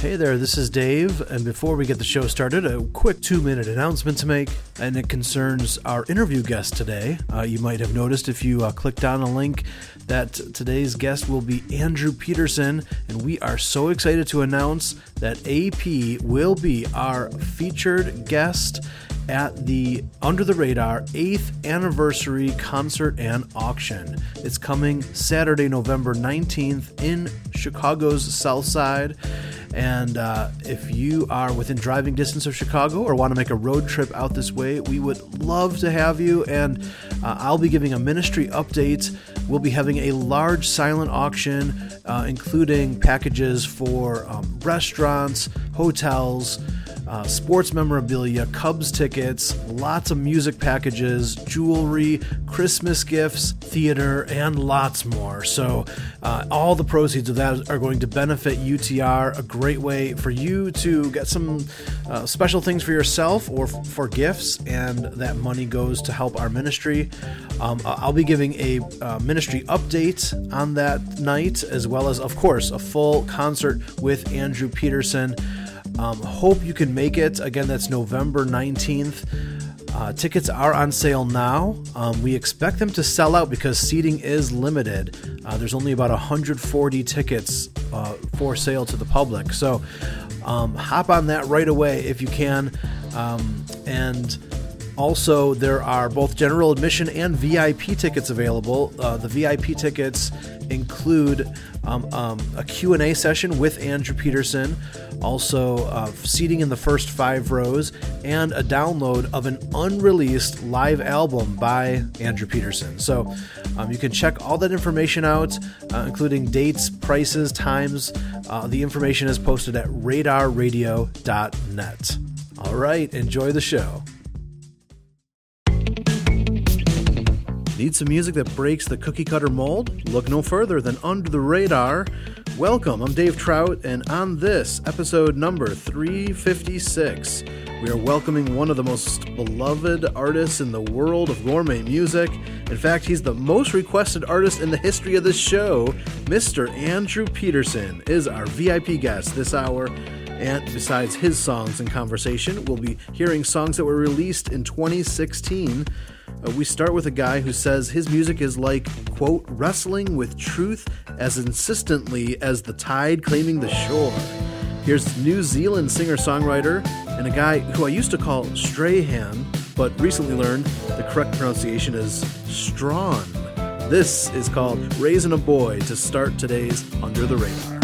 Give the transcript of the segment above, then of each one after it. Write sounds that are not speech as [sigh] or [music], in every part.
Hey there, this is Dave, and before we get the show started, a quick two minute announcement to make, and it concerns our interview guest today. Uh, you might have noticed if you uh, clicked on a link that today's guest will be Andrew Peterson, and we are so excited to announce that AP will be our featured guest at the Under the Radar 8th anniversary concert and auction. It's coming Saturday, November 19th in Chicago's South Side. And uh, if you are within driving distance of Chicago or want to make a road trip out this way, we would love to have you. And uh, I'll be giving a ministry update. We'll be having a large silent auction, uh, including packages for um, restaurants, hotels uh, sports memorabilia, Cubs tickets, lots of music packages, jewelry, Christmas gifts, theater, and lots more. So, uh, all the proceeds of that are going to benefit UTR. A great way for you to get some uh, special things for yourself or f- for gifts, and that money goes to help our ministry. Um, I'll be giving a uh, ministry update on that night, as well as, of course, a full concert with Andrew Peterson. Um, hope you can make it. Again, that's November 19th. Uh, tickets are on sale now. Um, we expect them to sell out because seating is limited. Uh, there's only about 140 tickets uh, for sale to the public. So um, hop on that right away if you can. Um, and also, there are both general admission and VIP tickets available. Uh, the VIP tickets include um, um, a Q&A session with Andrew Peterson, also uh, seating in the first five rows, and a download of an unreleased live album by Andrew Peterson. So um, you can check all that information out, uh, including dates, prices, times. Uh, the information is posted at radarradio.net. All right, enjoy the show. Need some music that breaks the cookie cutter mold? Look no further than Under the Radar. Welcome, I'm Dave Trout, and on this episode number 356, we are welcoming one of the most beloved artists in the world of gourmet music. In fact, he's the most requested artist in the history of this show. Mr. Andrew Peterson is our VIP guest this hour. And besides his songs and conversation, we'll be hearing songs that were released in 2016. Uh, we start with a guy who says his music is like, quote, wrestling with truth as insistently as the tide claiming the shore. Here's New Zealand singer songwriter and a guy who I used to call Strahan, but recently learned the correct pronunciation is Strawn. This is called Raising a Boy to start today's Under the Radar.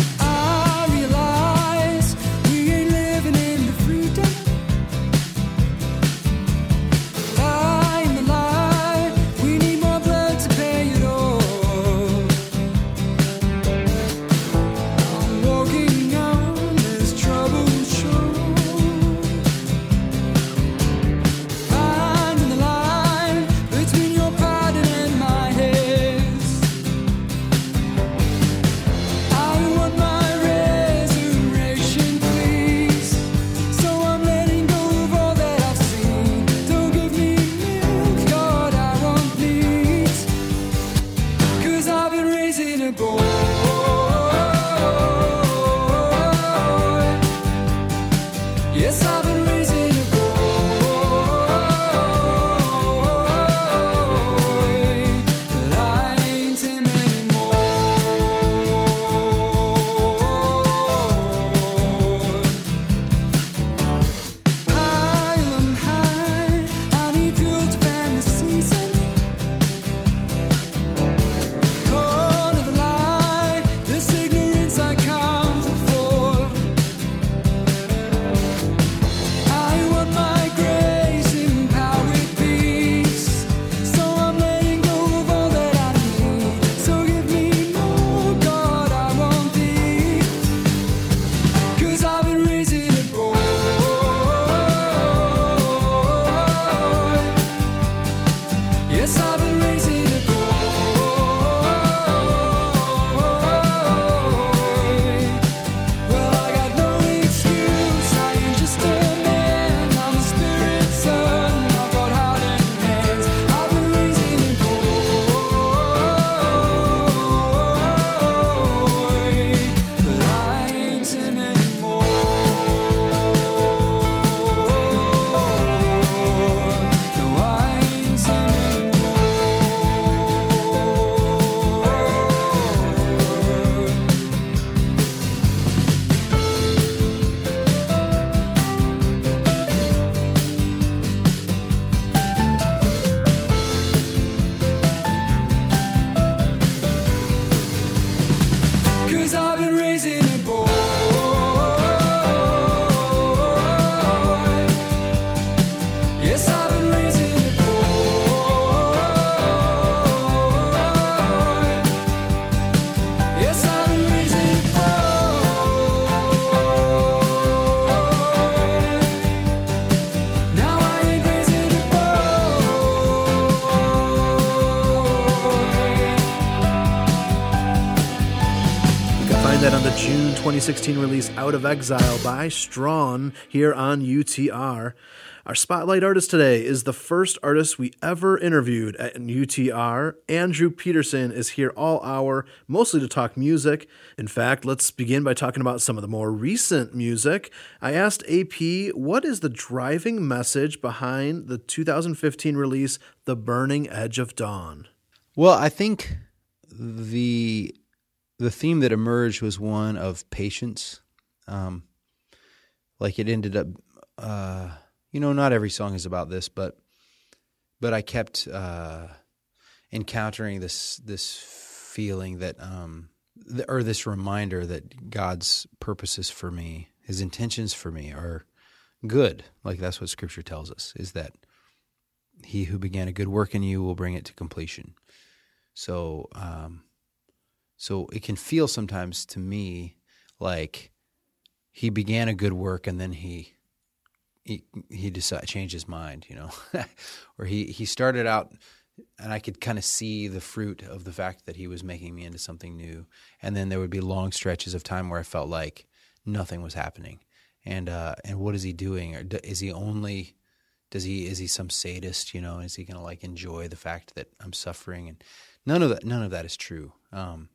2016 release Out of Exile by Strahan here on UTR. Our spotlight artist today is the first artist we ever interviewed at UTR. Andrew Peterson is here all hour, mostly to talk music. In fact, let's begin by talking about some of the more recent music. I asked AP, what is the driving message behind the 2015 release, The Burning Edge of Dawn? Well, I think the the theme that emerged was one of patience. Um, like it ended up, uh, you know, not every song is about this, but but I kept uh, encountering this this feeling that, um, or this reminder that God's purposes for me, His intentions for me, are good. Like that's what Scripture tells us: is that He who began a good work in you will bring it to completion. So. Um, so it can feel sometimes to me like he began a good work and then he he he decided changed his mind, you know, [laughs] or he he started out and I could kind of see the fruit of the fact that he was making me into something new, and then there would be long stretches of time where I felt like nothing was happening, and uh, and what is he doing? Or is he only does he is he some sadist? You know, is he going to like enjoy the fact that I'm suffering? And none of that none of that is true. Um,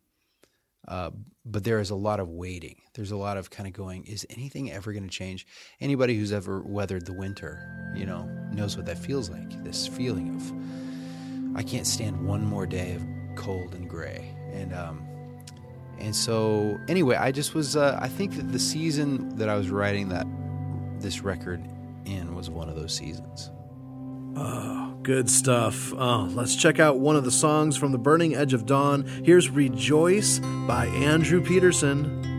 uh, but there is a lot of waiting. There's a lot of kind of going, is anything ever going to change? Anybody who's ever weathered the winter, you know, knows what that feels like. This feeling of, I can't stand one more day of cold and gray. And, um, and so, anyway, I just was, uh, I think that the season that I was writing that, this record in was one of those seasons. Oh, good stuff. Oh, let's check out one of the songs from The Burning Edge of Dawn. Here's Rejoice by Andrew Peterson.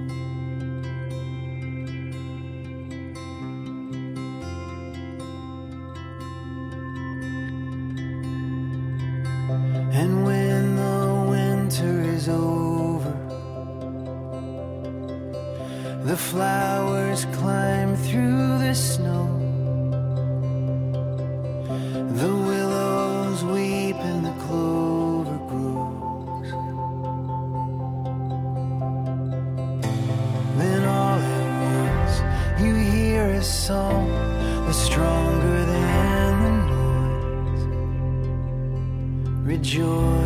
Said you have to make a choice.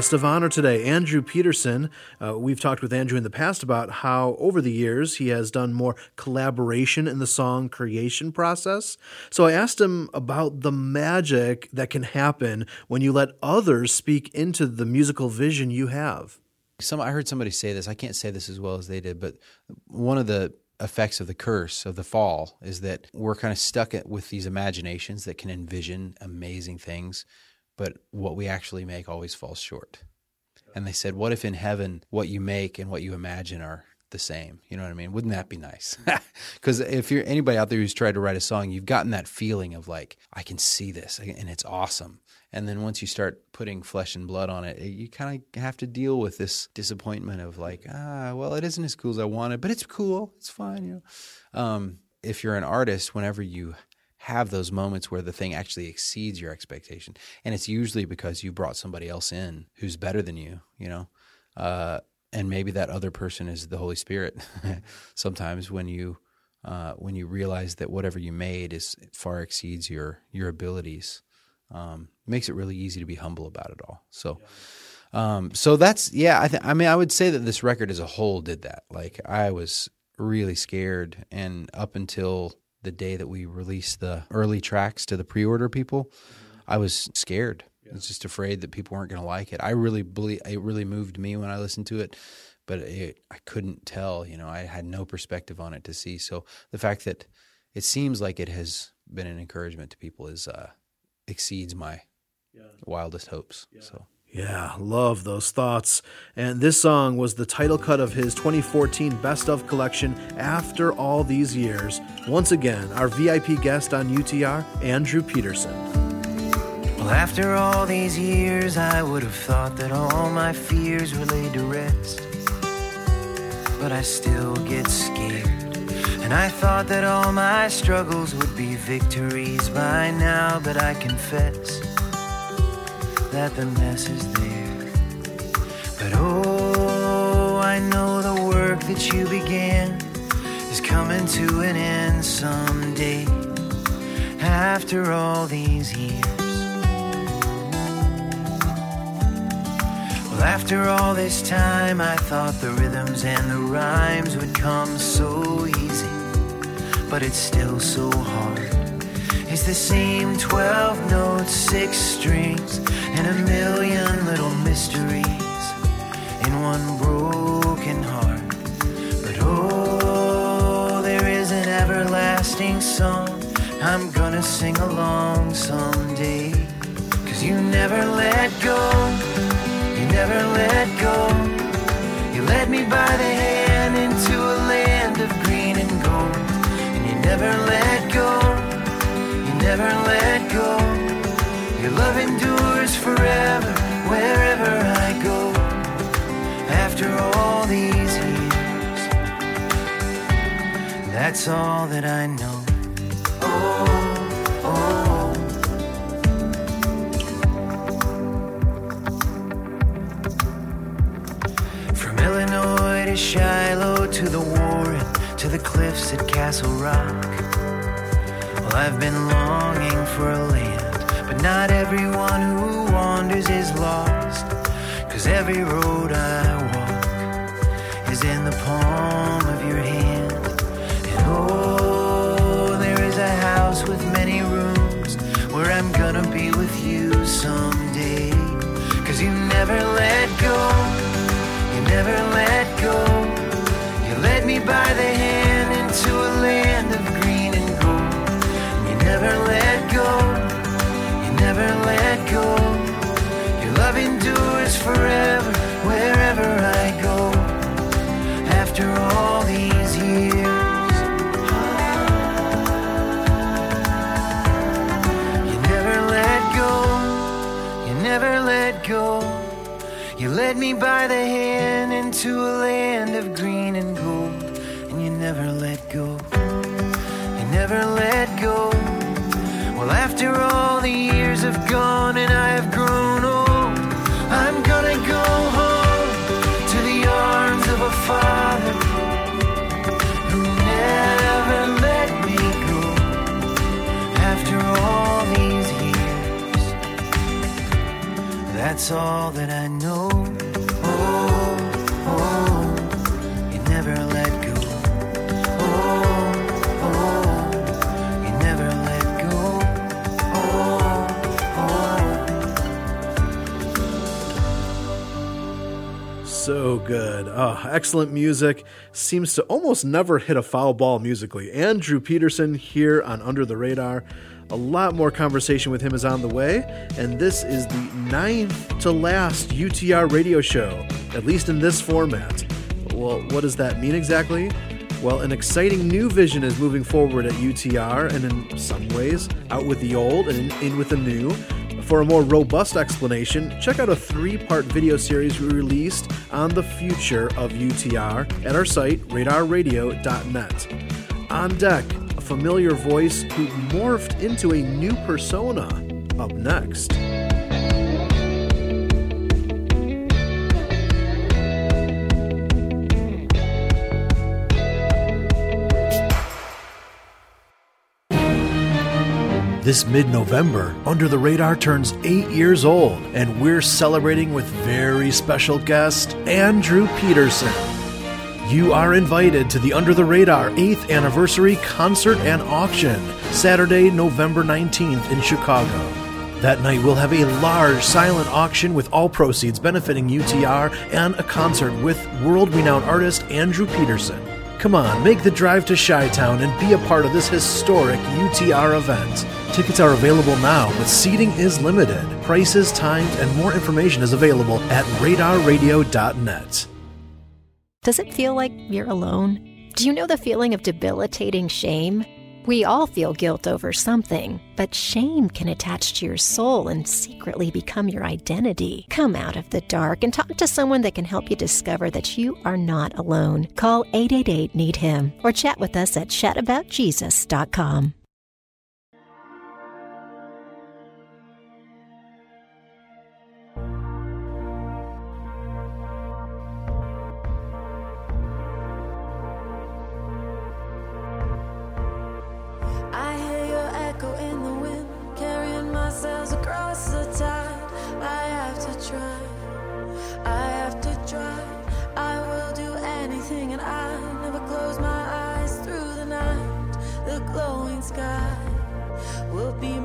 Guest of honor today, Andrew Peterson. Uh, we've talked with Andrew in the past about how, over the years, he has done more collaboration in the song creation process. So I asked him about the magic that can happen when you let others speak into the musical vision you have. Some I heard somebody say this. I can't say this as well as they did, but one of the effects of the curse of the fall is that we're kind of stuck with these imaginations that can envision amazing things but what we actually make always falls short. And they said, what if in heaven what you make and what you imagine are the same? You know what I mean? Wouldn't that be nice? [laughs] Because if you're anybody out there who's tried to write a song, you've gotten that feeling of like, I can see this and it's awesome. And then once you start putting flesh and blood on it, you kind of have to deal with this disappointment of like, ah, well, it isn't as cool as I wanted, but it's cool. It's fine. You know, um, if you're an artist, whenever you have those moments where the thing actually exceeds your expectation. And it's usually because you brought somebody else in who's better than you, you know? Uh, and maybe that other person is the Holy Spirit. [laughs] Sometimes when you uh, when you realize that whatever you made is far exceeds your your abilities, um, makes it really easy to be humble about it all. So, um, so that's yeah. I th- I mean, I would say that this record as a whole did that. Like I was really scared, and up until the day that we released the early tracks to the pre-order people. I was scared. Yeah. I was just afraid that people weren't going to like it. I really believe it really moved me when I listened to it, but it, I couldn't tell. You know, I had no perspective on it to see. So the fact that it seems like it has been an encouragement to people is uh, exceeds my yeah. wildest hopes. Yeah. So. Yeah, love those thoughts. And this song was the title cut of his 2014 Best of collection, After All These Years. Once again, our VIP guest on UTR, Andrew Peterson. Well, after all these years, I would have thought that all my fears were laid to rest. But I still get scared. And I thought that all my struggles would be victories by now, but I confess that the mess is there. But oh, I know the work that you began is coming to an end someday after all these years. Well, after all this time, I thought the rhythms and the rhymes would come so easy, but it's still so hard. It's the same 12 notes, six strings, and a million little mysteries in one broken heart. But oh, there is an everlasting song I'm gonna sing along someday. Cause you never let go, you never let go. You led me by the hand into a land of green and gold, and you never let go, never let go. Your love endures forever wherever I go. After all these years, that's all that I know. Oh, oh. From Illinois to Shiloh to the Warren to the cliffs at Castle Rock. I've been longing for a land but not everyone who wanders is lost, cause every road I walk is in the palm of your hand. And oh, there is a house with many rooms where I'm gonna be with you someday. Cause you never let go, you never by the hand into a land of green and gold, and you never let go. You never let go. Well, after all the years have gone and I have grown old, I'm gonna go home to the arms of a father who never let me go. After all these years, that's all that I know. Oh, ah, excellent music. Seems to almost never hit a foul ball musically. Andrew Peterson here on Under the Radar. A lot more conversation with him is on the way, and this is the ninth to last UTR radio show, at least in this format. Well, what does that mean exactly? Well, an exciting new vision is moving forward at UTR, and in some ways, out with the old and in with the new. For a more robust explanation, check out a three part video series we released on the future of UTR at our site, radarradio.net. On deck, a familiar voice who morphed into a new persona. Up next. This mid November, Under the Radar turns eight years old, and we're celebrating with very special guest, Andrew Peterson. You are invited to the Under the Radar 8th Anniversary Concert and Auction, Saturday, November 19th in Chicago. That night, we'll have a large silent auction with all proceeds benefiting UTR and a concert with world renowned artist Andrew Peterson. Come on, make the drive to Chi Town and be a part of this historic UTR event. Tickets are available now, but seating is limited. Prices, times, and more information is available at radarradio.net. Does it feel like you're alone? Do you know the feeling of debilitating shame? We all feel guilt over something, but shame can attach to your soul and secretly become your identity. Come out of the dark and talk to someone that can help you discover that you are not alone. Call 888 Need Him or chat with us at chataboutjesus.com. will be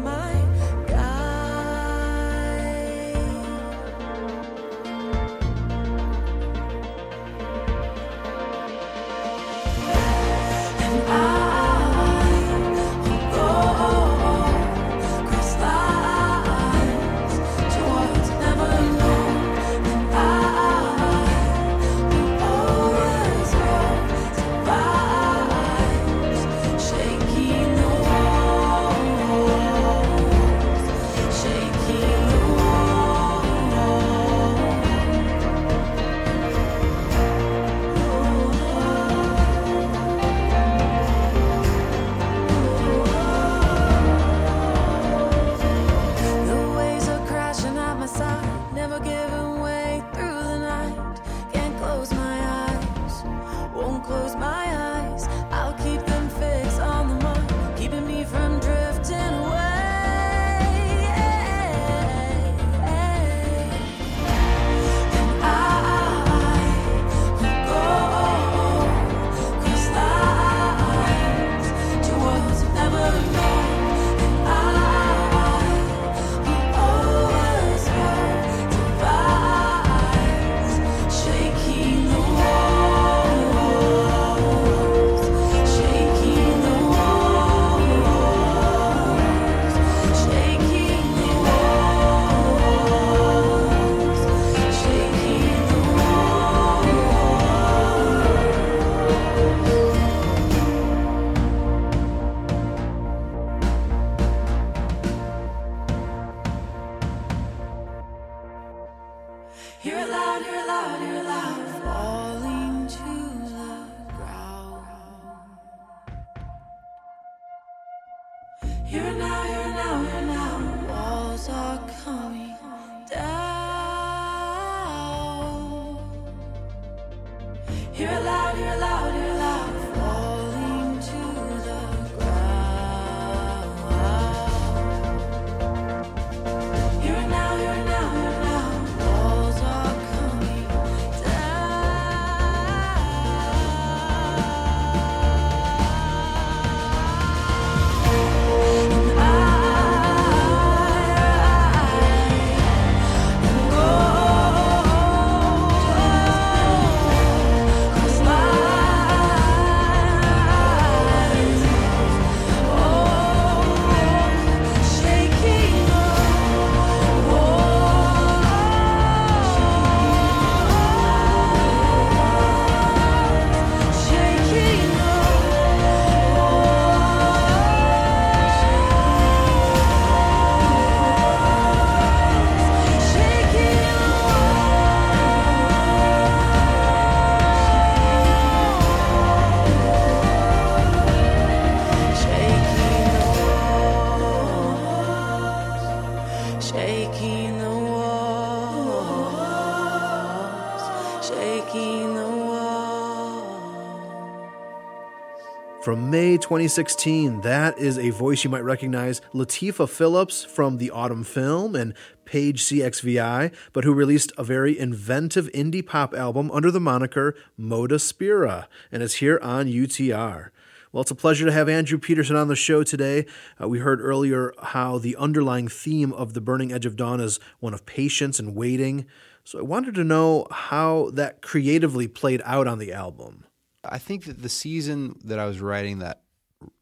May 2016. That is a voice you might recognize Latifah Phillips from the Autumn film and Page CXVI, but who released a very inventive indie pop album under the moniker Moda Spira and is here on UTR. Well, it's a pleasure to have Andrew Peterson on the show today. Uh, we heard earlier how the underlying theme of The Burning Edge of Dawn is one of patience and waiting. So I wanted to know how that creatively played out on the album. I think that the season that I was writing that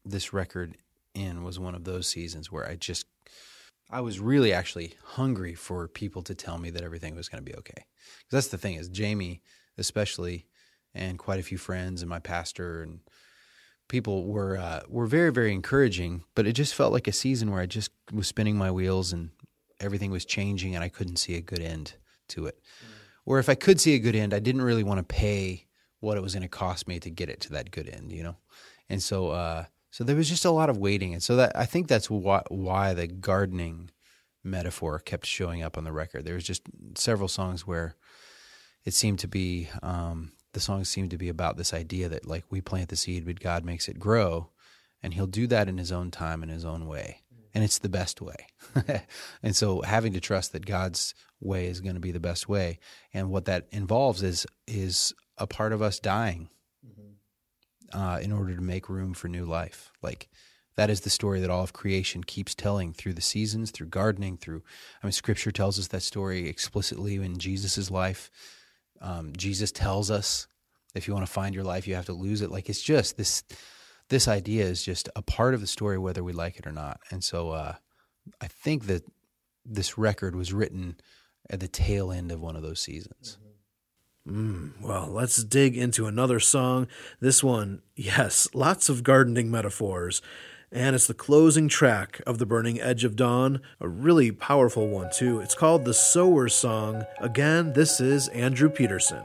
this record in was one of those seasons where I just I was really actually hungry for people to tell me that everything was going to be okay. Because that's the thing is Jamie especially and quite a few friends and my pastor and people were uh, were very very encouraging, but it just felt like a season where I just was spinning my wheels and everything was changing and I couldn't see a good end to it. Mm. Or if I could see a good end, I didn't really want to pay what it was going to cost me to get it to that good end, you know? And so, uh, so there was just a lot of waiting. And so that, I think that's why, why the gardening metaphor kept showing up on the record. There was just several songs where it seemed to be, um, the songs seemed to be about this idea that like we plant the seed, but God makes it grow and he'll do that in his own time, in his own way. And it's the best way. [laughs] and so having to trust that God's way is going to be the best way. And what that involves is, is a part of us dying. Uh, in order to make room for new life. Like that is the story that all of creation keeps telling through the seasons, through gardening, through. I mean, Scripture tells us that story explicitly in Jesus' life. Um, Jesus tells us if you want to find your life, you have to lose it. Like it's just this. This idea is just a part of the story, whether we like it or not. And so, uh, I think that this record was written at the tail end of one of those seasons. Mm, well, let's dig into another song. This one, yes, lots of gardening metaphors. And it's the closing track of The Burning Edge of Dawn, a really powerful one, too. It's called The Sower's Song. Again, this is Andrew Peterson.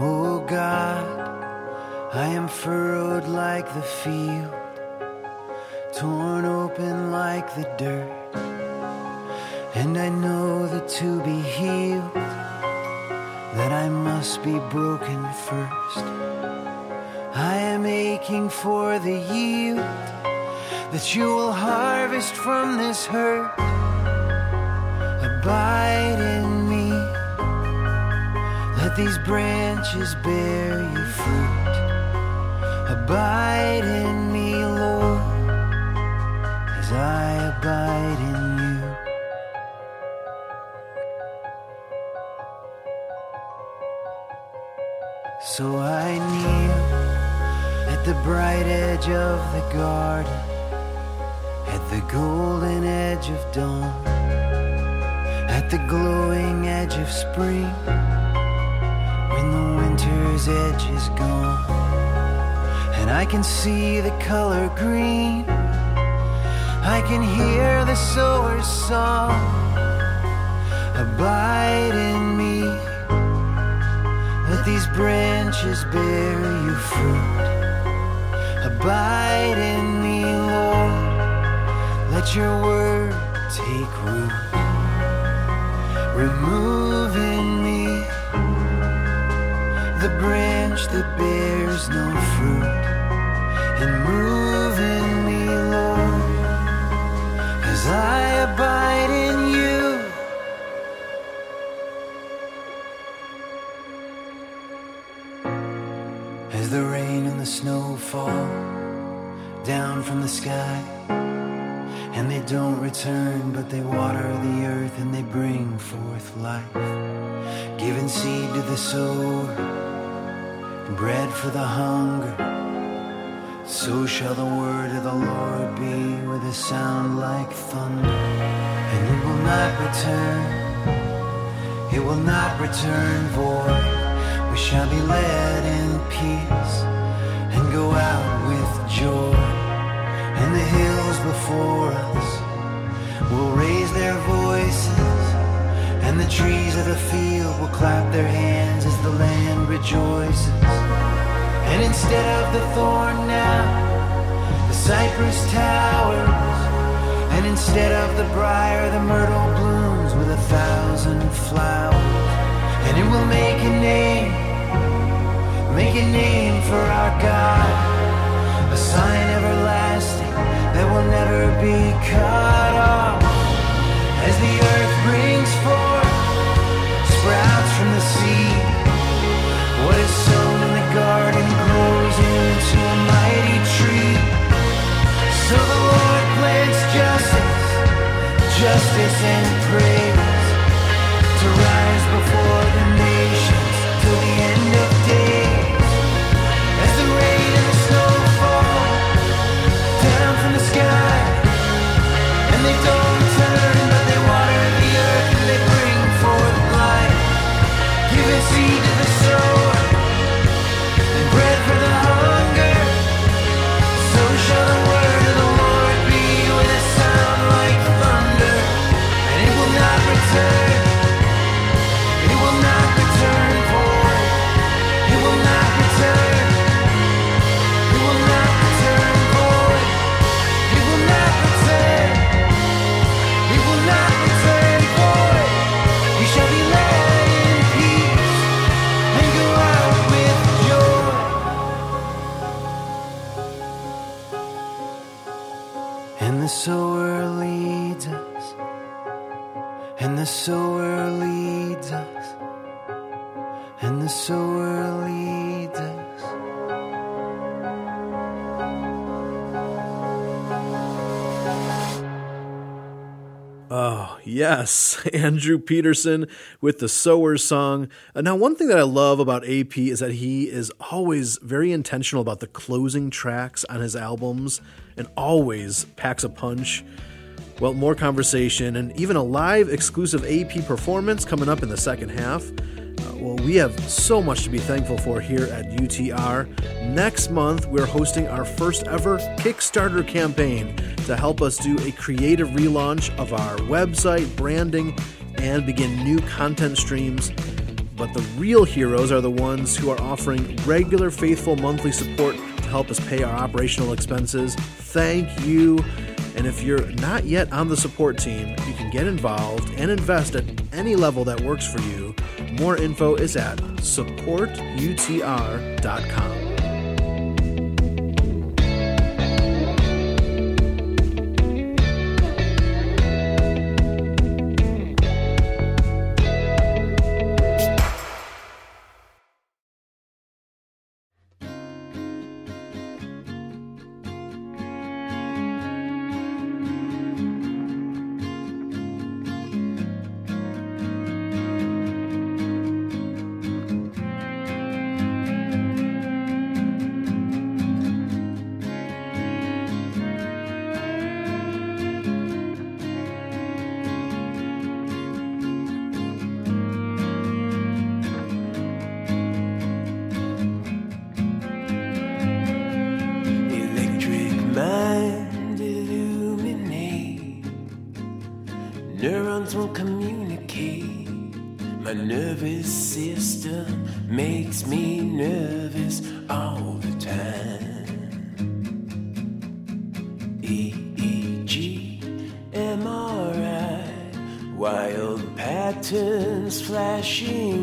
Oh God, I am furrowed like the field torn open like the dirt. And I know that to be healed, that I must be broken first. I am aching for the yield that you will harvest from this hurt. Abide in me, let these branches bear you fruit. Abide in as I abide in you. So I kneel at the bright edge of the garden, at the golden edge of dawn, at the glowing edge of spring, when the winter's edge is gone, and I can see the color green I can hear the sower's song. Abide in me. Let these branches bear you fruit. Abide in me, Lord. Let your word take root. Remove in me the branch that bears no fruit and move but they water the earth and they bring forth life, giving seed to the sower, bread for the hunger. So shall the word of the Lord be with a sound like thunder, and it will not return, it will not return void. We shall be led in peace and go out with joy, and the hills before us will raise their voices, and the trees of the field will clap their hands as the land rejoices. And instead of the thorn now, the cypress towers. And instead of the briar, the myrtle blooms. with a thousand flowers, and it will make a name, make a name for our God, a sign everlasting that will never be cut off. As the earth brings forth sprouts from the seed, what is sown in the garden grows into a mighty tree. So the Lord plants justice, justice and praise to rise before the nations and the sower leads us, and the sower leads us. Oh, yes. [laughs] Andrew Peterson with the Sower's Song. Uh, Now, one thing that I love about AP is that he is always very intentional about the closing tracks on his albums and always packs a punch. Well, more conversation and even a live exclusive AP performance coming up in the second half. Uh, well, we have so much to be thankful for here at UTR. Next month, we're hosting our first ever Kickstarter campaign to help us do a creative relaunch of our website, branding, and begin new content streams. But the real heroes are the ones who are offering regular, faithful monthly support to help us pay our operational expenses. Thank you. And if you're not yet on the support team, you can get involved and invest at any level that works for you. More info is at supportutr.com. system makes me nervous all the time. EEG, MRI, wild patterns, flashing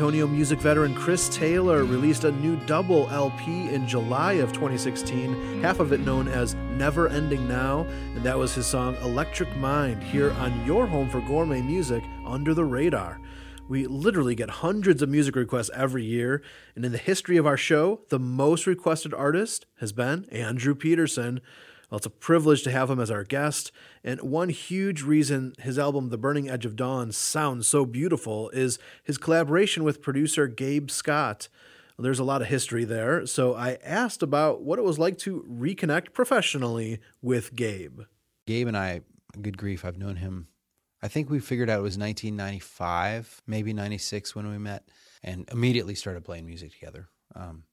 Antonio music veteran Chris Taylor released a new double LP in July of 2016, half of it known as Never Ending Now, and that was his song Electric Mind here on your home for gourmet music under the radar. We literally get hundreds of music requests every year, and in the history of our show, the most requested artist has been Andrew Peterson. Well, it's a privilege to have him as our guest. And one huge reason his album, The Burning Edge of Dawn, sounds so beautiful is his collaboration with producer Gabe Scott. There's a lot of history there. So I asked about what it was like to reconnect professionally with Gabe. Gabe and I, good grief, I've known him. I think we figured out it was 1995, maybe 96 when we met, and immediately started playing music together. Um,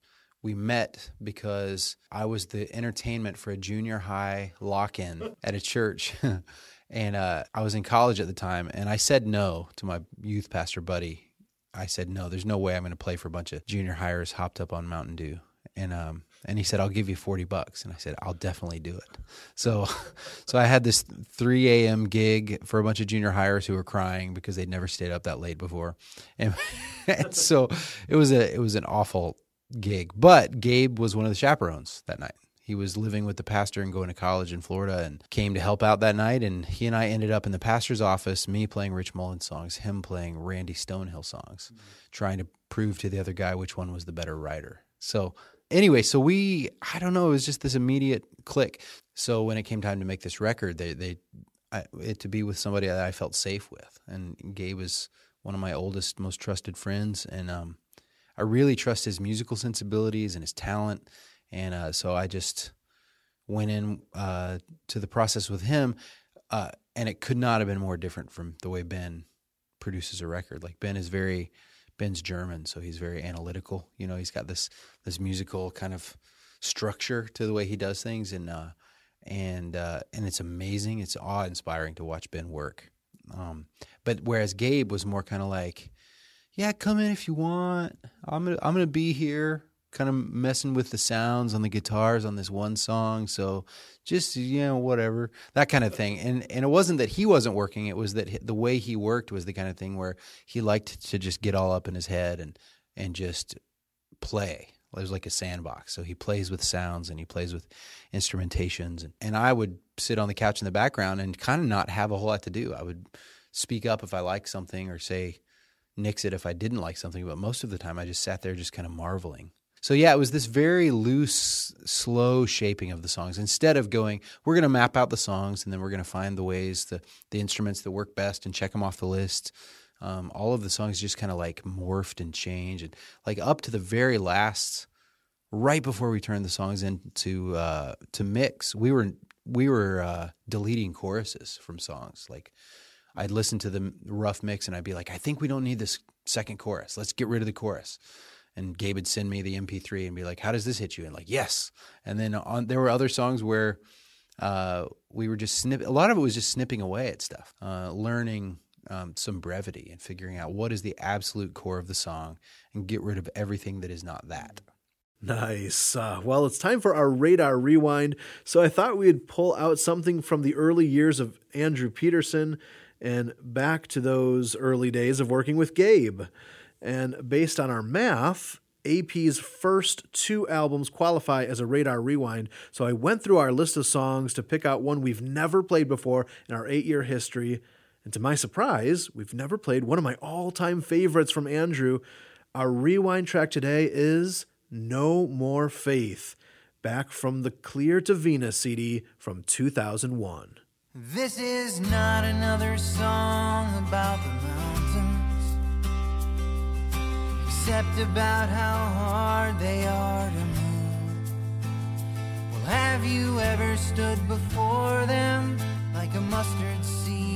we met because I was the entertainment for a junior high lock in at a church. [laughs] and uh, I was in college at the time, and I said no to my youth pastor buddy. I said, no, there's no way I'm going to play for a bunch of junior highers hopped up on Mountain Dew. And um, and he said, I'll give you 40 bucks. And I said, I'll definitely do it. [laughs] So, so I had this 3 a.m. gig for a bunch of junior highers who were crying because they'd never stayed up that late before. And, [laughs] and so it was a, it was an awful gig, but Gabe was one of the chaperones that night. He was living with the pastor and going to college in Florida and came to help out that night. And he and I ended up in the pastor's office, me playing Rich Mullins songs, him playing Randy Stonehill songs, trying to prove to the other guy which one was the better writer. So anyway, so we I don't know, it was just this immediate click. So when it came time to make this record, they they I, it to be with somebody that I felt safe with, and Gabe was one of my oldest, most trusted friends, and um, I really trust his musical sensibilities and his talent, and uh, so I just went in uh, to the process with him, uh, and it could not have been more different from the way Ben produces a record. Like Ben is very Ben's German, so he's very analytical. You know, he's got this this musical kind of structure to the way he does things, and uh, and uh, and it's amazing. It's awe inspiring to watch Ben work. Um, but whereas Gabe was more kind of like, yeah, come in if you want. I'm gonna I'm gonna be here, kind of messing with the sounds on the guitars on this one song. So just you know whatever that kind of thing. And and it wasn't that he wasn't working. It was that the way he worked was the kind of thing where he liked to just get all up in his head and and just play. It was like a sandbox. So he plays with sounds and he plays with instrumentations. And, and I would sit on the couch in the background and kind of not have a whole lot to do. I would speak up if I liked something or say nix it if I didn't like something. But most of the time I just sat there just kind of marveling. So yeah, it was this very loose, slow shaping of the songs. Instead of going, we're going to map out the songs and then we're going to find the ways, the the instruments that work best and check them off the list. Um, all of the songs just kind of like morphed and changed, and like up to the very last, right before we turned the songs into uh, to mix, we were we were uh, deleting choruses from songs. Like I'd listen to the rough mix and I'd be like, I think we don't need this second chorus. Let's get rid of the chorus. And Gabe would send me the MP3 and be like, How does this hit you? And like, yes. And then on there were other songs where uh, we were just snip. A lot of it was just snipping away at stuff, uh, learning um, some brevity and figuring out what is the absolute core of the song and get rid of everything that is not that. Nice. Uh, well, it's time for our radar rewind. So I thought we'd pull out something from the early years of Andrew Peterson and back to those early days of working with Gabe. And based on our math, AP's first two albums qualify as a radar rewind. So I went through our list of songs to pick out one we've never played before in our eight year history. And to my surprise, we've never played one of my all time favorites from Andrew. Our rewind track today is No More Faith, back from the Clear to Venus CD from 2001. This is not another song about the mountains, except about how hard they are to move. Well, have you ever stood before them like a mustard seed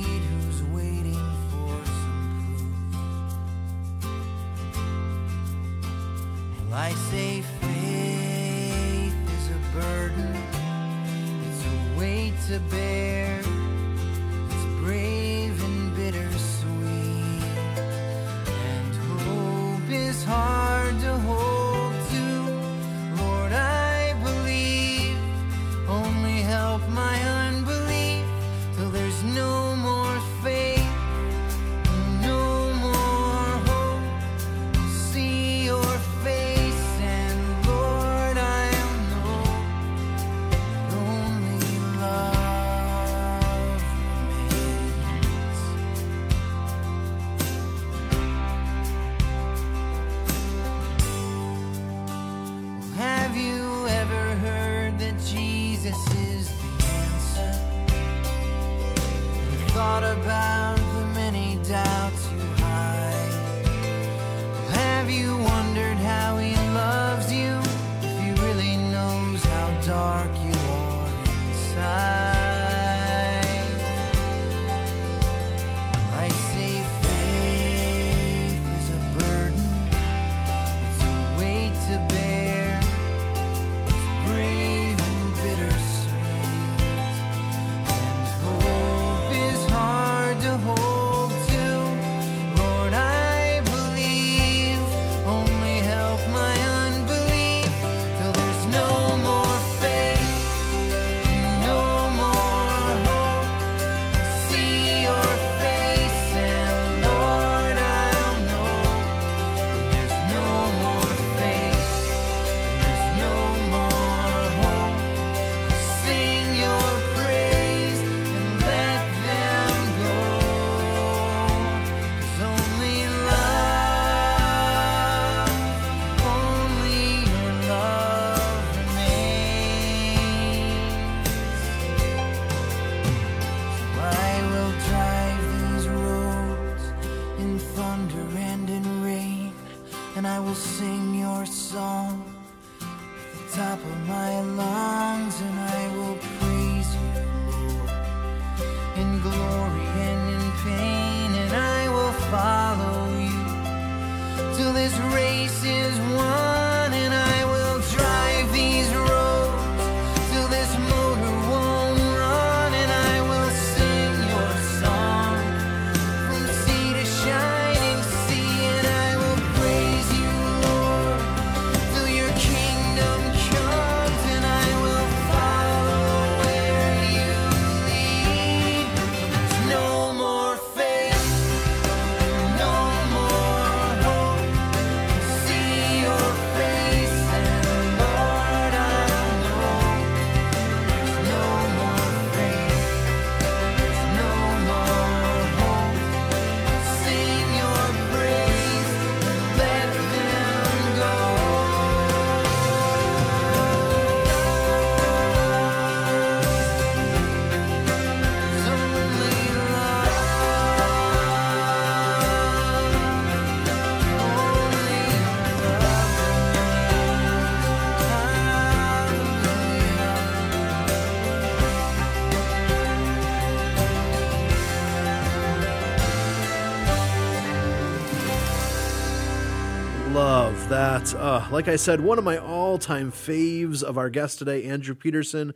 Uh, like I said, one of my all time faves of our guest today, Andrew Peterson,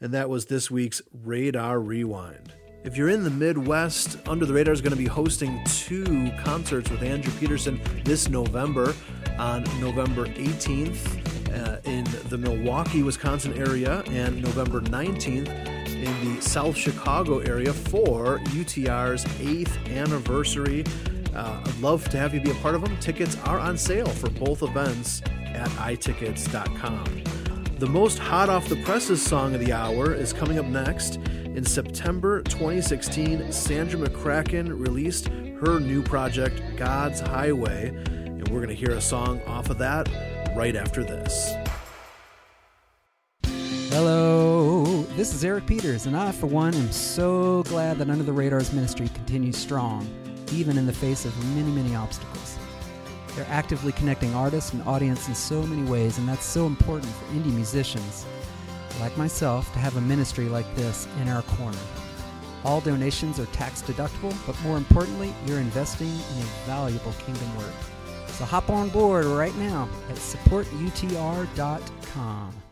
and that was this week's Radar Rewind. If you're in the Midwest, Under the Radar is going to be hosting two concerts with Andrew Peterson this November on November 18th uh, in the Milwaukee, Wisconsin area, and November 19th in the South Chicago area for UTR's eighth anniversary. Uh, I'd love to have you be a part of them. Tickets are on sale for both events at itickets.com. The most hot off the presses song of the hour is coming up next. In September 2016, Sandra McCracken released her new project, God's Highway, and we're going to hear a song off of that right after this. Hello, this is Eric Peters, and I, for one, am so glad that Under the Radar's ministry continues strong, even in the face of many, many obstacles. They're actively connecting artists and audience in so many ways, and that's so important for indie musicians like myself to have a ministry like this in our corner. All donations are tax deductible, but more importantly, you're investing in a valuable kingdom work. So hop on board right now at supportutr.com.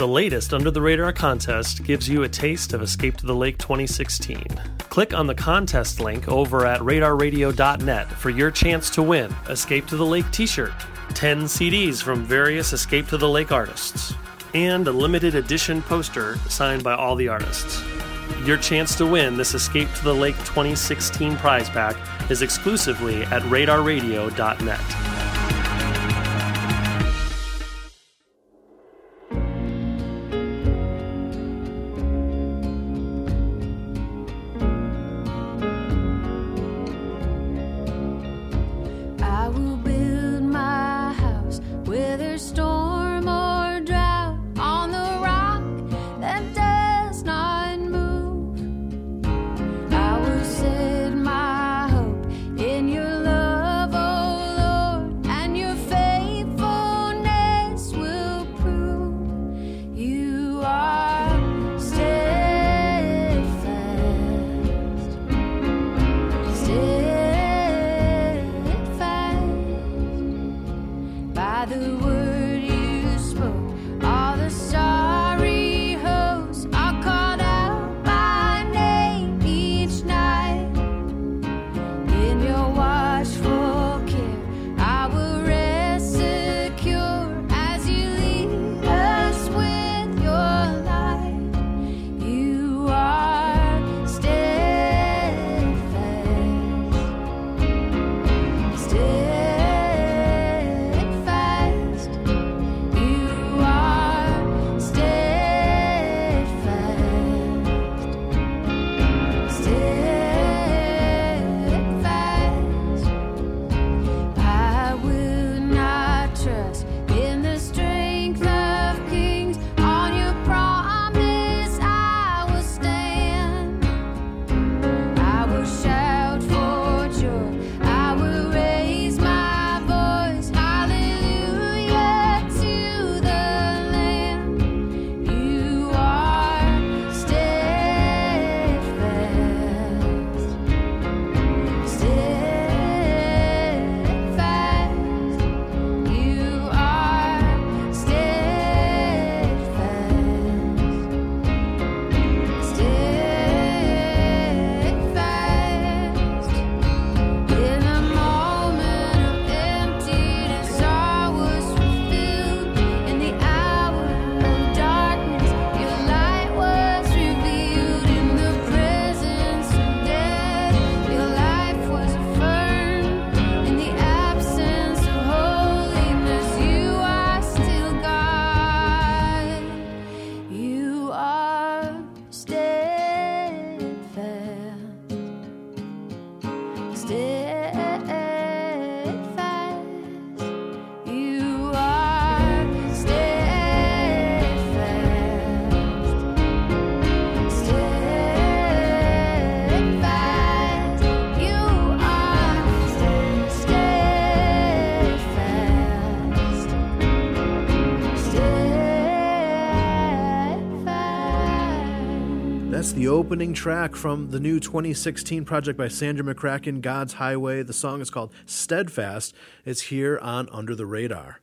The latest Under the Radar contest gives you a taste of Escape to the Lake 2016. Click on the contest link over at radarradio.net for your chance to win Escape to the Lake t shirt, 10 CDs from various Escape to the Lake artists, and a limited edition poster signed by all the artists. Your chance to win this Escape to the Lake 2016 prize pack is exclusively at radarradio.net. track from the new 2016 project by Sandra McCracken, God's Highway. The song is called Steadfast. It's here on Under the Radar.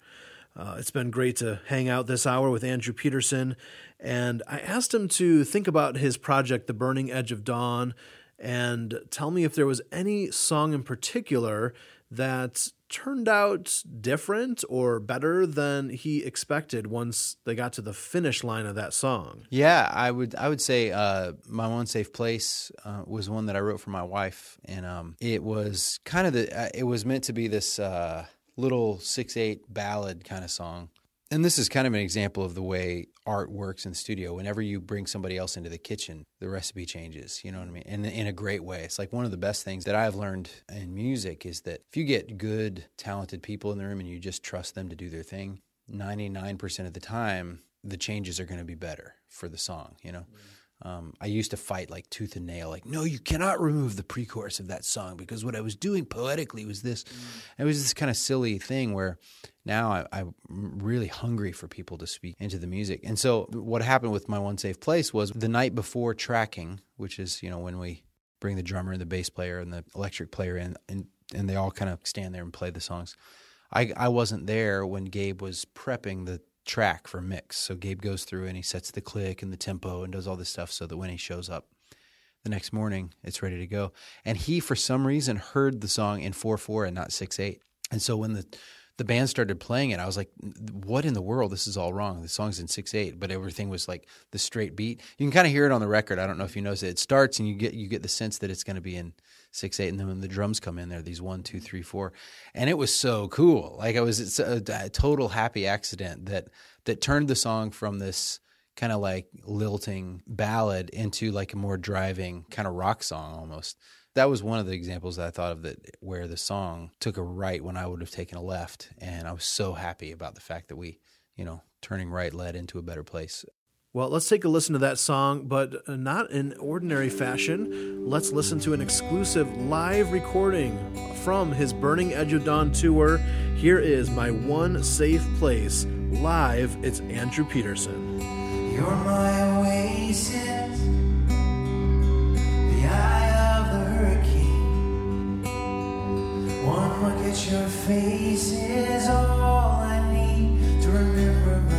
Uh, it's been great to hang out this hour with Andrew Peterson, and I asked him to think about his project, The Burning Edge of Dawn, and tell me if there was any song in particular that turned out different or better than he expected once they got to the finish line of that song. Yeah, I would I would say uh, my one safe place uh, was one that I wrote for my wife, and um, it was kind of the uh, it was meant to be this uh, little six eight ballad kind of song. And this is kind of an example of the way art works in studio. Whenever you bring somebody else into the kitchen, the recipe changes. You know what I mean? And in a great way. It's like one of the best things that I've learned in music is that if you get good, talented people in the room and you just trust them to do their thing, 99% of the time, the changes are going to be better for the song, you know? Mm-hmm. Um, I used to fight like tooth and nail, like, no, you cannot remove the pre chorus of that song because what I was doing poetically was this. It was this kind of silly thing where now I, I'm really hungry for people to speak into the music. And so what happened with my one safe place was the night before tracking, which is, you know, when we bring the drummer and the bass player and the electric player in and, and they all kind of stand there and play the songs. I, I wasn't there when Gabe was prepping the track for mix. So Gabe goes through and he sets the click and the tempo and does all this stuff so that when he shows up the next morning, it's ready to go. And he, for some reason, heard the song in 4 4 and not 6 8. And so when the the band started playing it, I was like, what in the world? This is all wrong. The song's in 6 8, but everything was like the straight beat. You can kind of hear it on the record. I don't know if you notice it. It starts and you get you get the sense that it's going to be in six eight, and then when the drums come in, there these one two three four, and it was so cool. Like I was it's a, a total happy accident that that turned the song from this kind of like lilting ballad into like a more driving kind of rock song almost. That was one of the examples that I thought of that where the song took a right when I would have taken a left, and I was so happy about the fact that we, you know, turning right led into a better place. Well, let's take a listen to that song, but uh, not in ordinary fashion. Let's listen to an exclusive live recording from his Burning Edge of Dawn tour. Here is My One Safe Place. Live, it's Andrew Peterson. You're my oasis, the eye of the hurricane. One look at your face is all I need to remember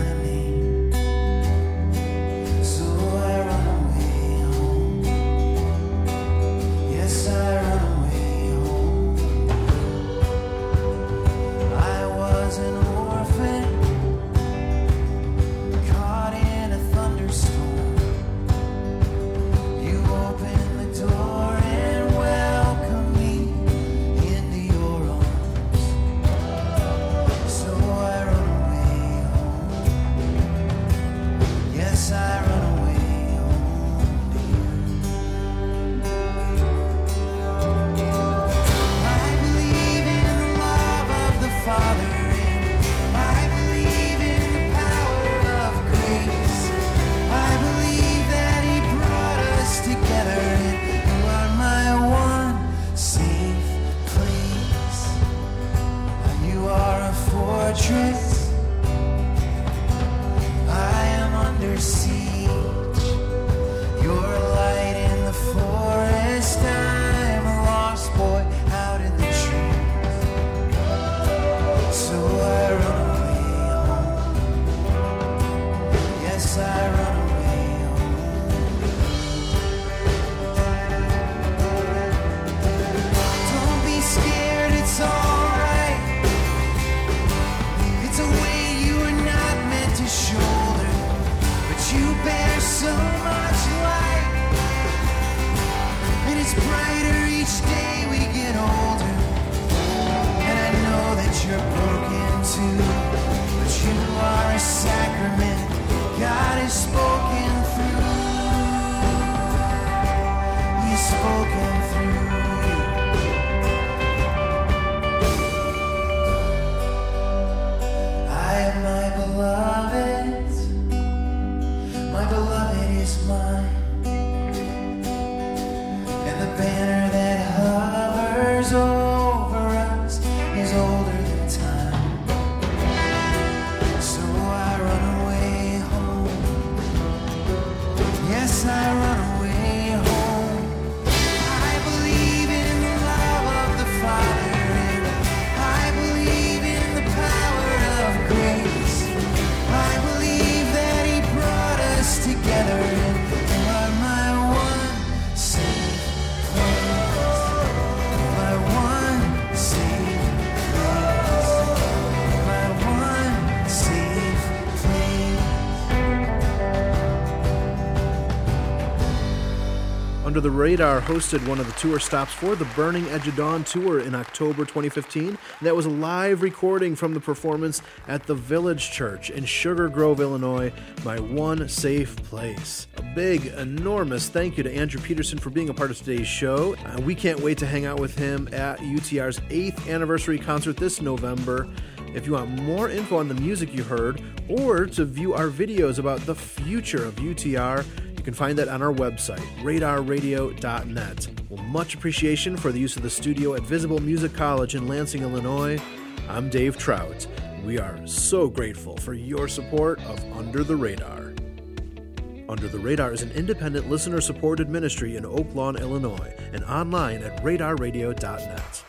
the Radar hosted one of the tour stops for the Burning Edge of Dawn tour in October 2015. That was a live recording from the performance at the Village Church in Sugar Grove, Illinois, my one safe place. A big, enormous thank you to Andrew Peterson for being a part of today's show. Uh, we can't wait to hang out with him at UTR's 8th anniversary concert this November. If you want more info on the music you heard or to view our videos about the future of UTR, can find that on our website, radarradio.net. Well, much appreciation for the use of the studio at Visible Music College in Lansing, Illinois. I'm Dave Trout. We are so grateful for your support of Under the Radar. Under the Radar is an independent listener supported ministry in Oak Lawn, Illinois, and online at radarradio.net.